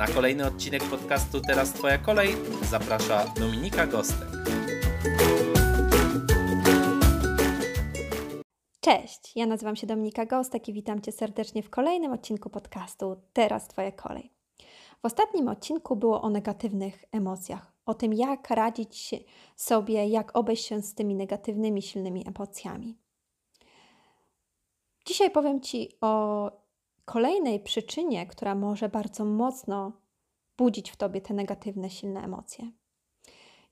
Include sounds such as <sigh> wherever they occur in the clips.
Na kolejny odcinek podcastu Teraz Twoja kolej zaprasza Dominika Gostek. Cześć, ja nazywam się Dominika Gostek i witam Cię serdecznie w kolejnym odcinku podcastu Teraz Twoja kolej. W ostatnim odcinku było o negatywnych emocjach, o tym jak radzić sobie, jak obejść się z tymi negatywnymi, silnymi emocjami. Dzisiaj powiem Ci o kolejnej przyczynie, która może bardzo mocno budzić w tobie te negatywne, silne emocje.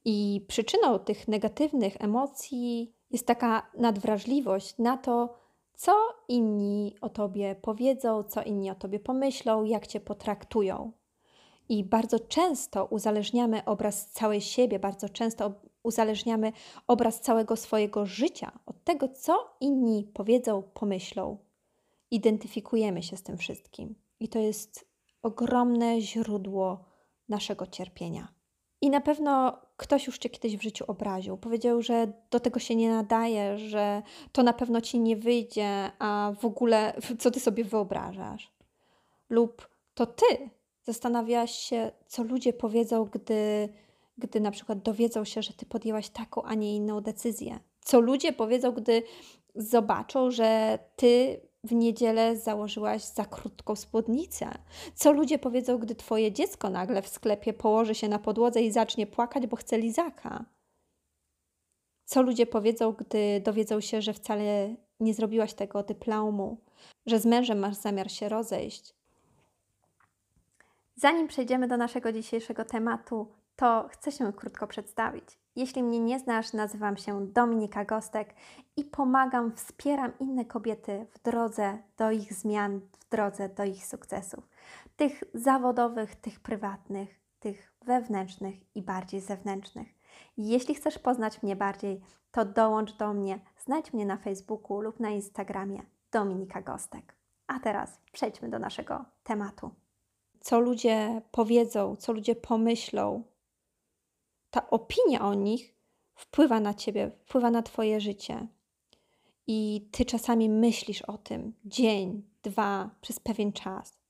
I przyczyną tych negatywnych emocji jest taka nadwrażliwość na to, co inni o tobie powiedzą, co inni o tobie pomyślą, jak cię potraktują. I bardzo często uzależniamy obraz całej siebie, bardzo często uzależniamy obraz całego swojego życia od tego, co inni powiedzą, pomyślą identyfikujemy się z tym wszystkim. I to jest ogromne źródło naszego cierpienia. I na pewno ktoś już cię kiedyś w życiu obraził. Powiedział, że do tego się nie nadaje, że to na pewno ci nie wyjdzie, a w ogóle <laughs> co ty sobie wyobrażasz? Lub to ty zastanawiasz się, co ludzie powiedzą, gdy, gdy na przykład dowiedzą się, że ty podjęłaś taką, a nie inną decyzję. Co ludzie powiedzą, gdy zobaczą, że ty w niedzielę założyłaś za krótką spódnicę. Co ludzie powiedzą, gdy twoje dziecko nagle w sklepie położy się na podłodze i zacznie płakać, bo chce lizaka? Co ludzie powiedzą, gdy dowiedzą się, że wcale nie zrobiłaś tego dyplomu, że z mężem masz zamiar się rozejść? Zanim przejdziemy do naszego dzisiejszego tematu, to chcę się krótko przedstawić. Jeśli mnie nie znasz, nazywam się Dominika Gostek i pomagam, wspieram inne kobiety w drodze do ich zmian, w drodze do ich sukcesów. Tych zawodowych, tych prywatnych, tych wewnętrznych i bardziej zewnętrznych. Jeśli chcesz poznać mnie bardziej, to dołącz do mnie, znajdź mnie na Facebooku lub na Instagramie Dominika Gostek. A teraz przejdźmy do naszego tematu. Co ludzie powiedzą, co ludzie pomyślą, ta opinia o nich wpływa na ciebie, wpływa na twoje życie. I ty czasami myślisz o tym dzień, dwa, przez pewien czas.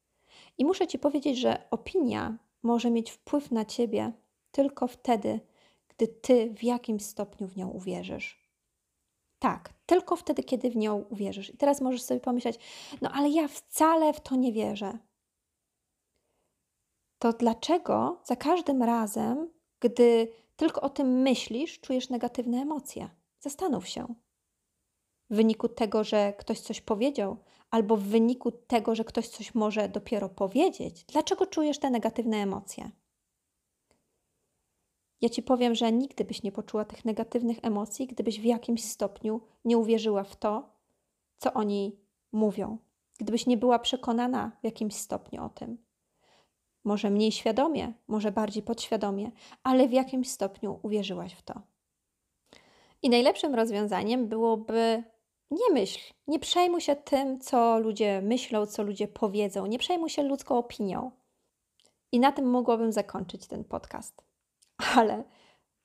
I muszę ci powiedzieć, że opinia może mieć wpływ na ciebie tylko wtedy, gdy ty w jakimś stopniu w nią uwierzysz. Tak, tylko wtedy, kiedy w nią uwierzysz. I teraz możesz sobie pomyśleć, no ale ja wcale w to nie wierzę. To dlaczego za każdym razem, gdy tylko o tym myślisz, czujesz negatywne emocje. Zastanów się. W wyniku tego, że ktoś coś powiedział, albo w wyniku tego, że ktoś coś może dopiero powiedzieć, dlaczego czujesz te negatywne emocje? Ja ci powiem, że nigdy byś nie poczuła tych negatywnych emocji, gdybyś w jakimś stopniu nie uwierzyła w to, co oni mówią, gdybyś nie była przekonana w jakimś stopniu o tym. Może mniej świadomie, może bardziej podświadomie, ale w jakimś stopniu uwierzyłaś w to. I najlepszym rozwiązaniem byłoby nie myśl, nie przejmuj się tym, co ludzie myślą, co ludzie powiedzą, nie przejmuj się ludzką opinią. I na tym mogłabym zakończyć ten podcast. Ale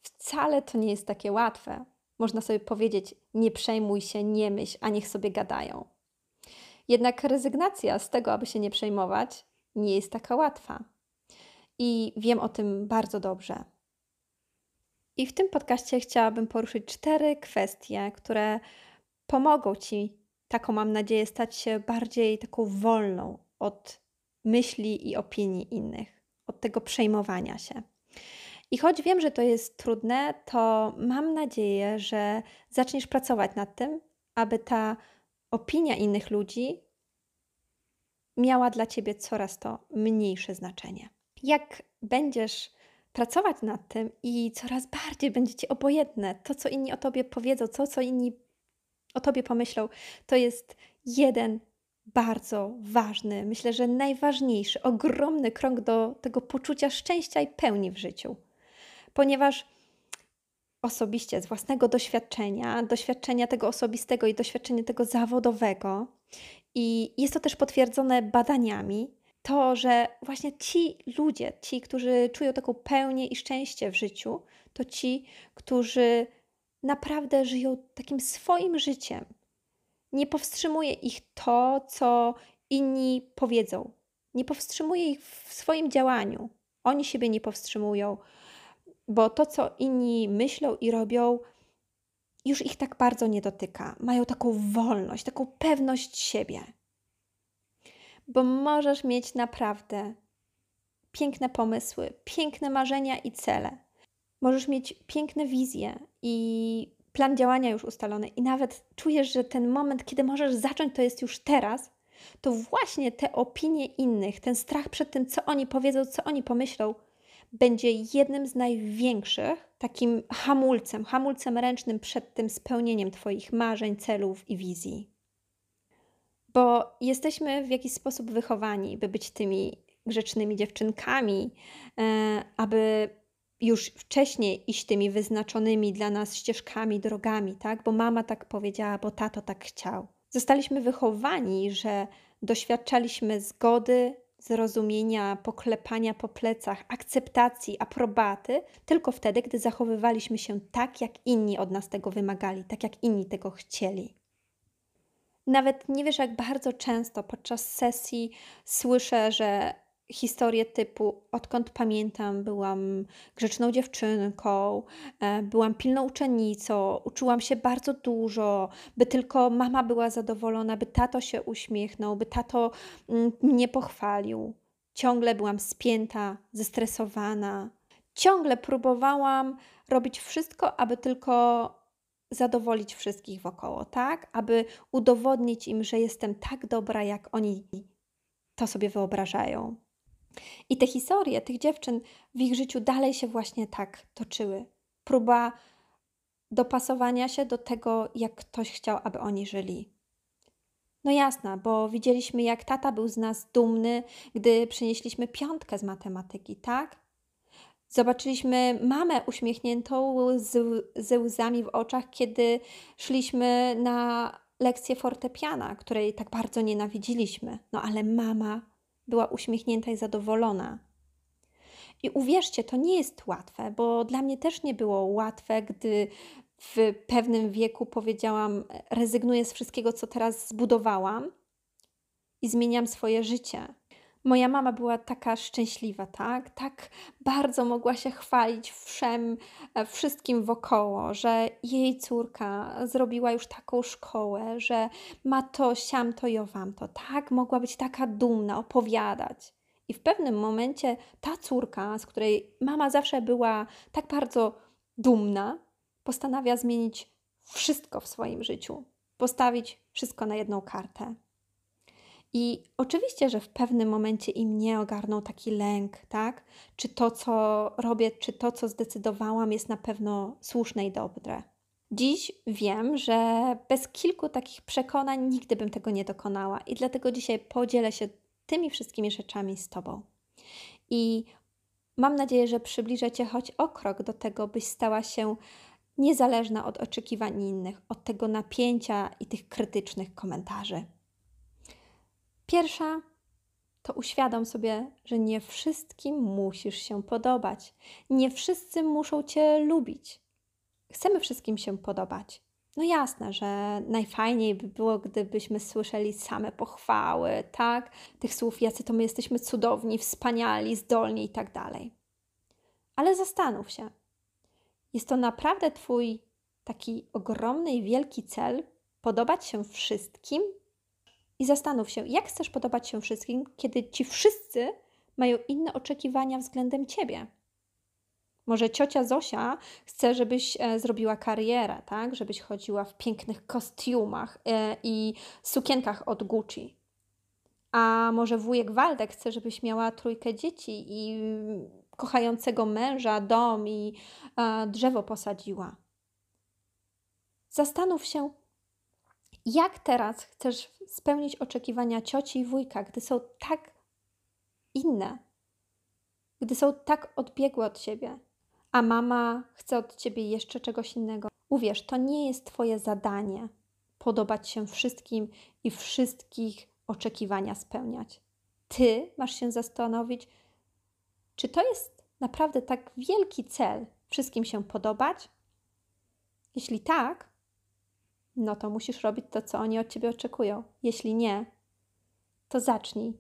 wcale to nie jest takie łatwe. Można sobie powiedzieć: nie przejmuj się, nie myśl, a niech sobie gadają. Jednak rezygnacja z tego, aby się nie przejmować, nie jest taka łatwa. I wiem o tym bardzo dobrze. I w tym podcaście chciałabym poruszyć cztery kwestie, które pomogą Ci, taką mam nadzieję, stać się bardziej taką wolną od myśli i opinii innych, od tego przejmowania się. I choć wiem, że to jest trudne, to mam nadzieję, że zaczniesz pracować nad tym, aby ta opinia innych ludzi miała dla ciebie coraz to mniejsze znaczenie. Jak będziesz pracować nad tym i coraz bardziej będzie ci obojętne to, co inni o tobie powiedzą, to, co inni o tobie pomyślą, to jest jeden bardzo ważny, myślę, że najważniejszy, ogromny krok do tego poczucia szczęścia i pełni w życiu. Ponieważ osobiście, z własnego doświadczenia, doświadczenia tego osobistego i doświadczenia tego zawodowego, i jest to też potwierdzone badaniami, to, że właśnie ci ludzie, ci, którzy czują taką pełnię i szczęście w życiu, to ci, którzy naprawdę żyją takim swoim życiem. Nie powstrzymuje ich to, co inni powiedzą. Nie powstrzymuje ich w swoim działaniu. Oni siebie nie powstrzymują, bo to, co inni myślą i robią, już ich tak bardzo nie dotyka. Mają taką wolność, taką pewność siebie. Bo możesz mieć naprawdę piękne pomysły, piękne marzenia i cele. Możesz mieć piękne wizje i plan działania już ustalony, i nawet czujesz, że ten moment, kiedy możesz zacząć, to jest już teraz, to właśnie te opinie innych, ten strach przed tym, co oni powiedzą, co oni pomyślą, będzie jednym z największych takim hamulcem, hamulcem ręcznym przed tym spełnieniem Twoich marzeń, celów i wizji. Bo jesteśmy w jakiś sposób wychowani, by być tymi grzecznymi dziewczynkami, e, aby już wcześniej iść tymi wyznaczonymi dla nas ścieżkami, drogami, tak? Bo mama tak powiedziała, bo tato tak chciał. Zostaliśmy wychowani, że doświadczaliśmy zgody, zrozumienia, poklepania po plecach, akceptacji, aprobaty, tylko wtedy, gdy zachowywaliśmy się tak, jak inni od nas tego wymagali, tak jak inni tego chcieli. Nawet nie wiesz, jak bardzo często podczas sesji słyszę, że historie typu odkąd pamiętam, byłam grzeczną dziewczynką, e, byłam pilną uczennicą, uczyłam się bardzo dużo, by tylko mama była zadowolona, by tato się uśmiechnął, by tato mm, mnie pochwalił. Ciągle byłam spięta, zestresowana. Ciągle próbowałam robić wszystko, aby tylko zadowolić wszystkich wokoło, tak? Aby udowodnić im, że jestem tak dobra, jak oni to sobie wyobrażają. I te historie tych dziewczyn w ich życiu dalej się właśnie tak toczyły. Próba dopasowania się do tego, jak ktoś chciał, aby oni żyli. No jasna, bo widzieliśmy, jak tata był z nas dumny, gdy przynieśliśmy piątkę z matematyki, tak? Zobaczyliśmy mamę uśmiechniętą z, ze łzami w oczach, kiedy szliśmy na lekcję fortepiana, której tak bardzo nienawidziliśmy. No ale mama była uśmiechnięta i zadowolona. I uwierzcie, to nie jest łatwe, bo dla mnie też nie było łatwe, gdy w pewnym wieku powiedziałam: rezygnuję z wszystkiego, co teraz zbudowałam i zmieniam swoje życie. Moja mama była taka szczęśliwa, tak? Tak bardzo mogła się chwalić wszem, e, wszystkim wokoło, że jej córka zrobiła już taką szkołę, że ma to, siam to i owam to, tak? Mogła być taka dumna, opowiadać. I w pewnym momencie ta córka, z której mama zawsze była tak bardzo dumna, postanawia zmienić wszystko w swoim życiu, postawić wszystko na jedną kartę. I oczywiście, że w pewnym momencie i mnie ogarnął taki lęk, tak? Czy to, co robię, czy to, co zdecydowałam, jest na pewno słuszne i dobre. Dziś wiem, że bez kilku takich przekonań nigdy bym tego nie dokonała, i dlatego dzisiaj podzielę się tymi wszystkimi rzeczami z Tobą. I mam nadzieję, że przybliżę Cię choć o krok do tego, byś stała się niezależna od oczekiwań innych, od tego napięcia i tych krytycznych komentarzy. Pierwsza to uświadom sobie, że nie wszystkim musisz się podobać. Nie wszyscy muszą cię lubić. Chcemy wszystkim się podobać. No jasne, że najfajniej by było, gdybyśmy słyszeli same pochwały, tak? Tych słów, jacy to my jesteśmy cudowni, wspaniali, zdolni i tak dalej. Ale zastanów się. Jest to naprawdę Twój taki ogromny i wielki cel podobać się wszystkim i zastanów się, jak chcesz podobać się wszystkim, kiedy ci wszyscy mają inne oczekiwania względem ciebie. Może ciocia Zosia chce, żebyś e, zrobiła karierę, tak? Żebyś chodziła w pięknych kostiumach e, i sukienkach od Gucci. A może wujek Waldek chce, żebyś miała trójkę dzieci i kochającego męża, dom i e, drzewo posadziła. Zastanów się, jak teraz chcesz spełnić oczekiwania cioci i wujka, gdy są tak inne, gdy są tak odbiegłe od siebie? a mama chce od ciebie jeszcze czegoś innego. Uwierz, to nie jest twoje zadanie podobać się wszystkim i wszystkich oczekiwania spełniać. Ty masz się zastanowić, czy to jest naprawdę tak wielki cel wszystkim się podobać? Jeśli tak, no to musisz robić to, co oni od ciebie oczekują. Jeśli nie, to zacznij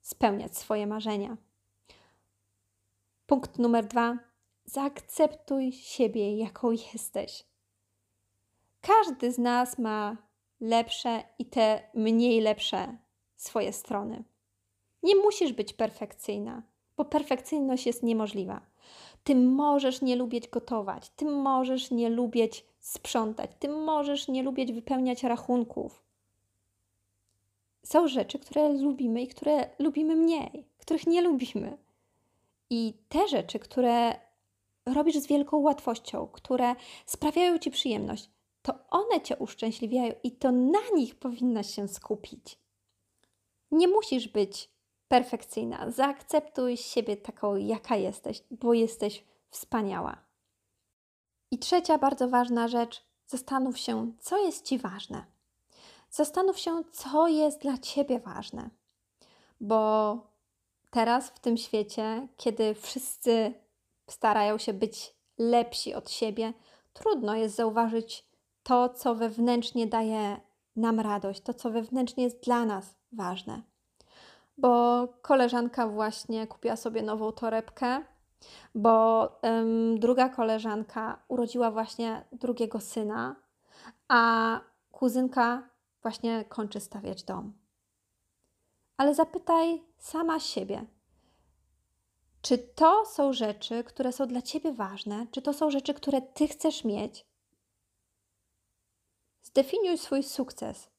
spełniać swoje marzenia. Punkt numer dwa. Zaakceptuj siebie, jaką jesteś. Każdy z nas ma lepsze i te mniej lepsze swoje strony. Nie musisz być perfekcyjna, bo perfekcyjność jest niemożliwa. Ty możesz nie lubić gotować, ty możesz nie lubić sprzątać, ty możesz nie lubić wypełniać rachunków. Są rzeczy, które lubimy i które lubimy mniej, których nie lubimy. I te rzeczy, które robisz z wielką łatwością, które sprawiają ci przyjemność, to one cię uszczęśliwiają i to na nich powinnaś się skupić. Nie musisz być perfekcyjna. Zaakceptuj siebie taką, jaka jesteś, bo jesteś wspaniała. I trzecia bardzo ważna rzecz: zastanów się, co jest ci ważne. Zastanów się, co jest dla ciebie ważne. Bo teraz w tym świecie, kiedy wszyscy starają się być lepsi od siebie, trudno jest zauważyć to, co wewnętrznie daje nam radość, to, co wewnętrznie jest dla nas ważne. Bo koleżanka właśnie kupiła sobie nową torebkę, bo druga koleżanka urodziła właśnie drugiego syna, a kuzynka właśnie kończy stawiać dom. Ale zapytaj sama siebie, czy to są rzeczy, które są dla ciebie ważne? Czy to są rzeczy, które ty chcesz mieć? Zdefiniuj swój sukces.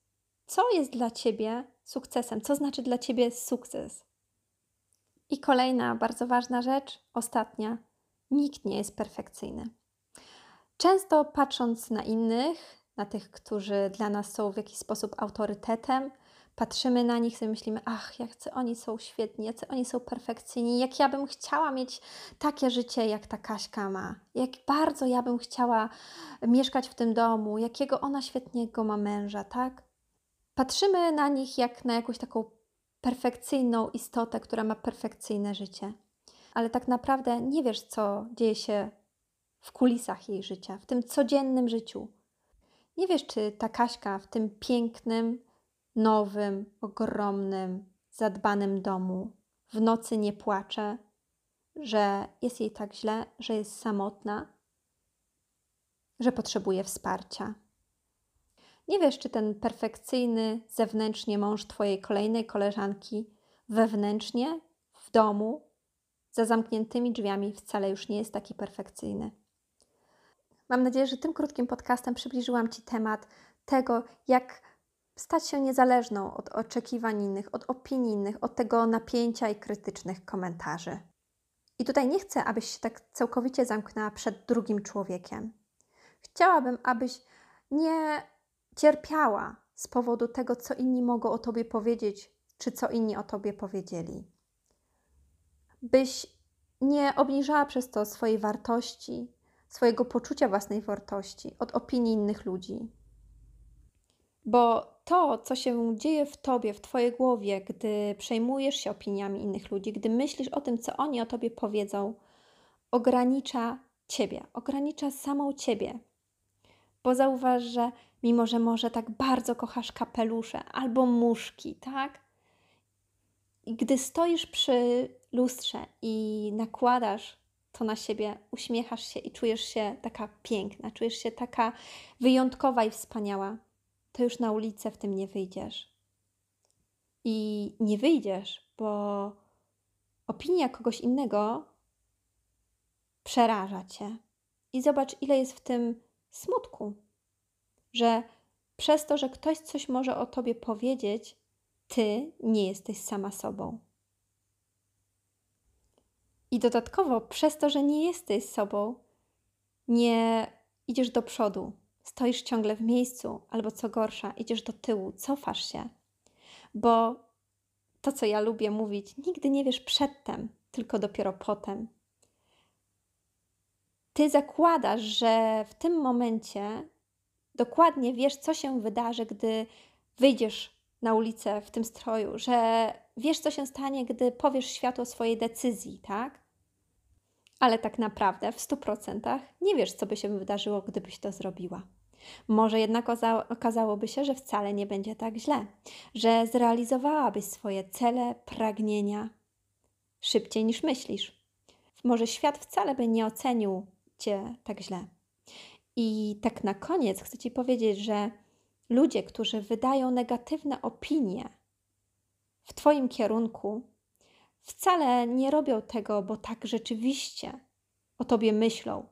Co jest dla ciebie sukcesem? Co znaczy dla ciebie sukces? I kolejna bardzo ważna rzecz, ostatnia. Nikt nie jest perfekcyjny. Często patrząc na innych, na tych, którzy dla nas są w jakiś sposób autorytetem, patrzymy na nich i myślimy, ach, jak oni są świetni, jak oni są perfekcyjni, jak ja bym chciała mieć takie życie, jak ta Kaśka ma, jak bardzo ja bym chciała mieszkać w tym domu, jakiego ona świetnego ma męża, tak? Patrzymy na nich jak na jakąś taką perfekcyjną istotę, która ma perfekcyjne życie, ale tak naprawdę nie wiesz, co dzieje się w kulisach jej życia, w tym codziennym życiu. Nie wiesz, czy ta Kaśka w tym pięknym, nowym, ogromnym, zadbanym domu w nocy nie płacze, że jest jej tak źle, że jest samotna, że potrzebuje wsparcia. Nie wiesz, czy ten perfekcyjny zewnętrznie mąż Twojej kolejnej koleżanki wewnętrznie, w domu, za zamkniętymi drzwiami wcale już nie jest taki perfekcyjny. Mam nadzieję, że tym krótkim podcastem przybliżyłam Ci temat tego, jak stać się niezależną od oczekiwań innych, od opinii innych, od tego napięcia i krytycznych komentarzy. I tutaj nie chcę, abyś się tak całkowicie zamknęła przed drugim człowiekiem. Chciałabym, abyś nie cierpiała z powodu tego, co inni mogą o tobie powiedzieć, czy co inni o tobie powiedzieli. Byś nie obniżała przez to swojej wartości, swojego poczucia własnej wartości od opinii innych ludzi. Bo to, co się dzieje w tobie, w twojej głowie, gdy przejmujesz się opiniami innych ludzi, gdy myślisz o tym, co oni o tobie powiedzą, ogranicza ciebie, ogranicza samą ciebie. Bo zauważ, że mimo, że może tak bardzo kochasz kapelusze albo muszki, tak? I gdy stoisz przy lustrze i nakładasz to na siebie, uśmiechasz się i czujesz się taka piękna, czujesz się taka wyjątkowa i wspaniała, to już na ulicę w tym nie wyjdziesz. I nie wyjdziesz, bo opinia kogoś innego przeraża cię. I zobacz, ile jest w tym smutku, że przez to, że ktoś coś może o tobie powiedzieć, ty nie jesteś sama sobą. I dodatkowo, przez to, że nie jesteś sobą, nie idziesz do przodu, stoisz ciągle w miejscu, albo co gorsza, idziesz do tyłu, cofasz się. Bo to, co ja lubię mówić, nigdy nie wiesz przedtem, tylko dopiero potem. ty zakładasz, że w tym momencie dokładnie wiesz, co się wydarzy, gdy wyjdziesz na ulicę w tym stroju, że wiesz, co się stanie, gdy powiesz światu o swojej decyzji, tak? Ale tak naprawdę w 100% nie wiesz, co by się wydarzyło, gdybyś to zrobiła. Może jednak okazałoby się, że wcale nie będzie tak źle, że zrealizowałabyś swoje cele, pragnienia szybciej niż myślisz. Może świat wcale by nie ocenił cię tak źle. I tak na koniec chcę ci powiedzieć, że ludzie, którzy wydają negatywne opinie w Twoim kierunku, wcale nie robią tego, bo tak rzeczywiście o Tobie myślą.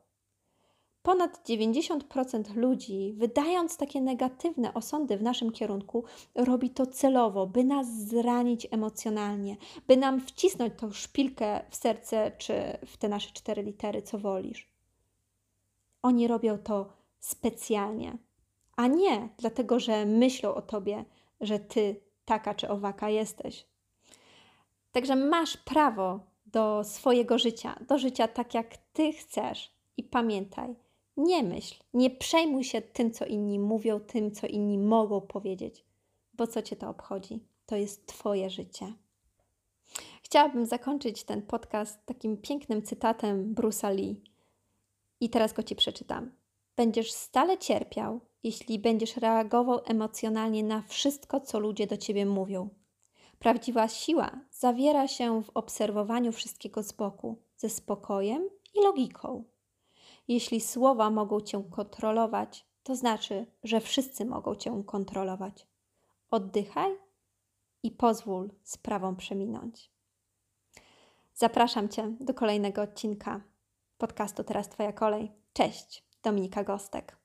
Ponad 90% ludzi, wydając takie negatywne osądy w naszym kierunku, robi to celowo, by nas zranić emocjonalnie, by nam wcisnąć tą szpilkę w serce czy w te nasze cztery litery, co wolisz. Oni robią to specjalnie, a nie dlatego, że myślą o tobie, że ty taka czy owaka jesteś. Także masz prawo do swojego życia, do życia tak jak ty chcesz. I pamiętaj, nie myśl, nie przejmuj się tym, co inni mówią, tym, co inni mogą powiedzieć, bo co cię to obchodzi? To jest Twoje życie. Chciałabym zakończyć ten podcast takim pięknym cytatem Bruce'a Lee. I teraz go ci przeczytam. Będziesz stale cierpiał, jeśli będziesz reagował emocjonalnie na wszystko, co ludzie do ciebie mówią. Prawdziwa siła zawiera się w obserwowaniu wszystkiego z boku, ze spokojem i logiką. Jeśli słowa mogą cię kontrolować, to znaczy, że wszyscy mogą cię kontrolować. Oddychaj i pozwól sprawom przeminąć. Zapraszam cię do kolejnego odcinka podcastu Teraz Twoja kolej. Cześć, Dominika Gostek.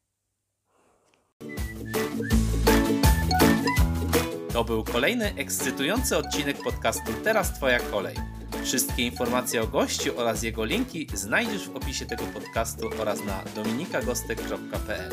To był kolejny ekscytujący odcinek podcastu Teraz Twoja kolej. Wszystkie informacje o gościu oraz jego linki znajdziesz w opisie tego podcastu oraz na dominikagostek.pl.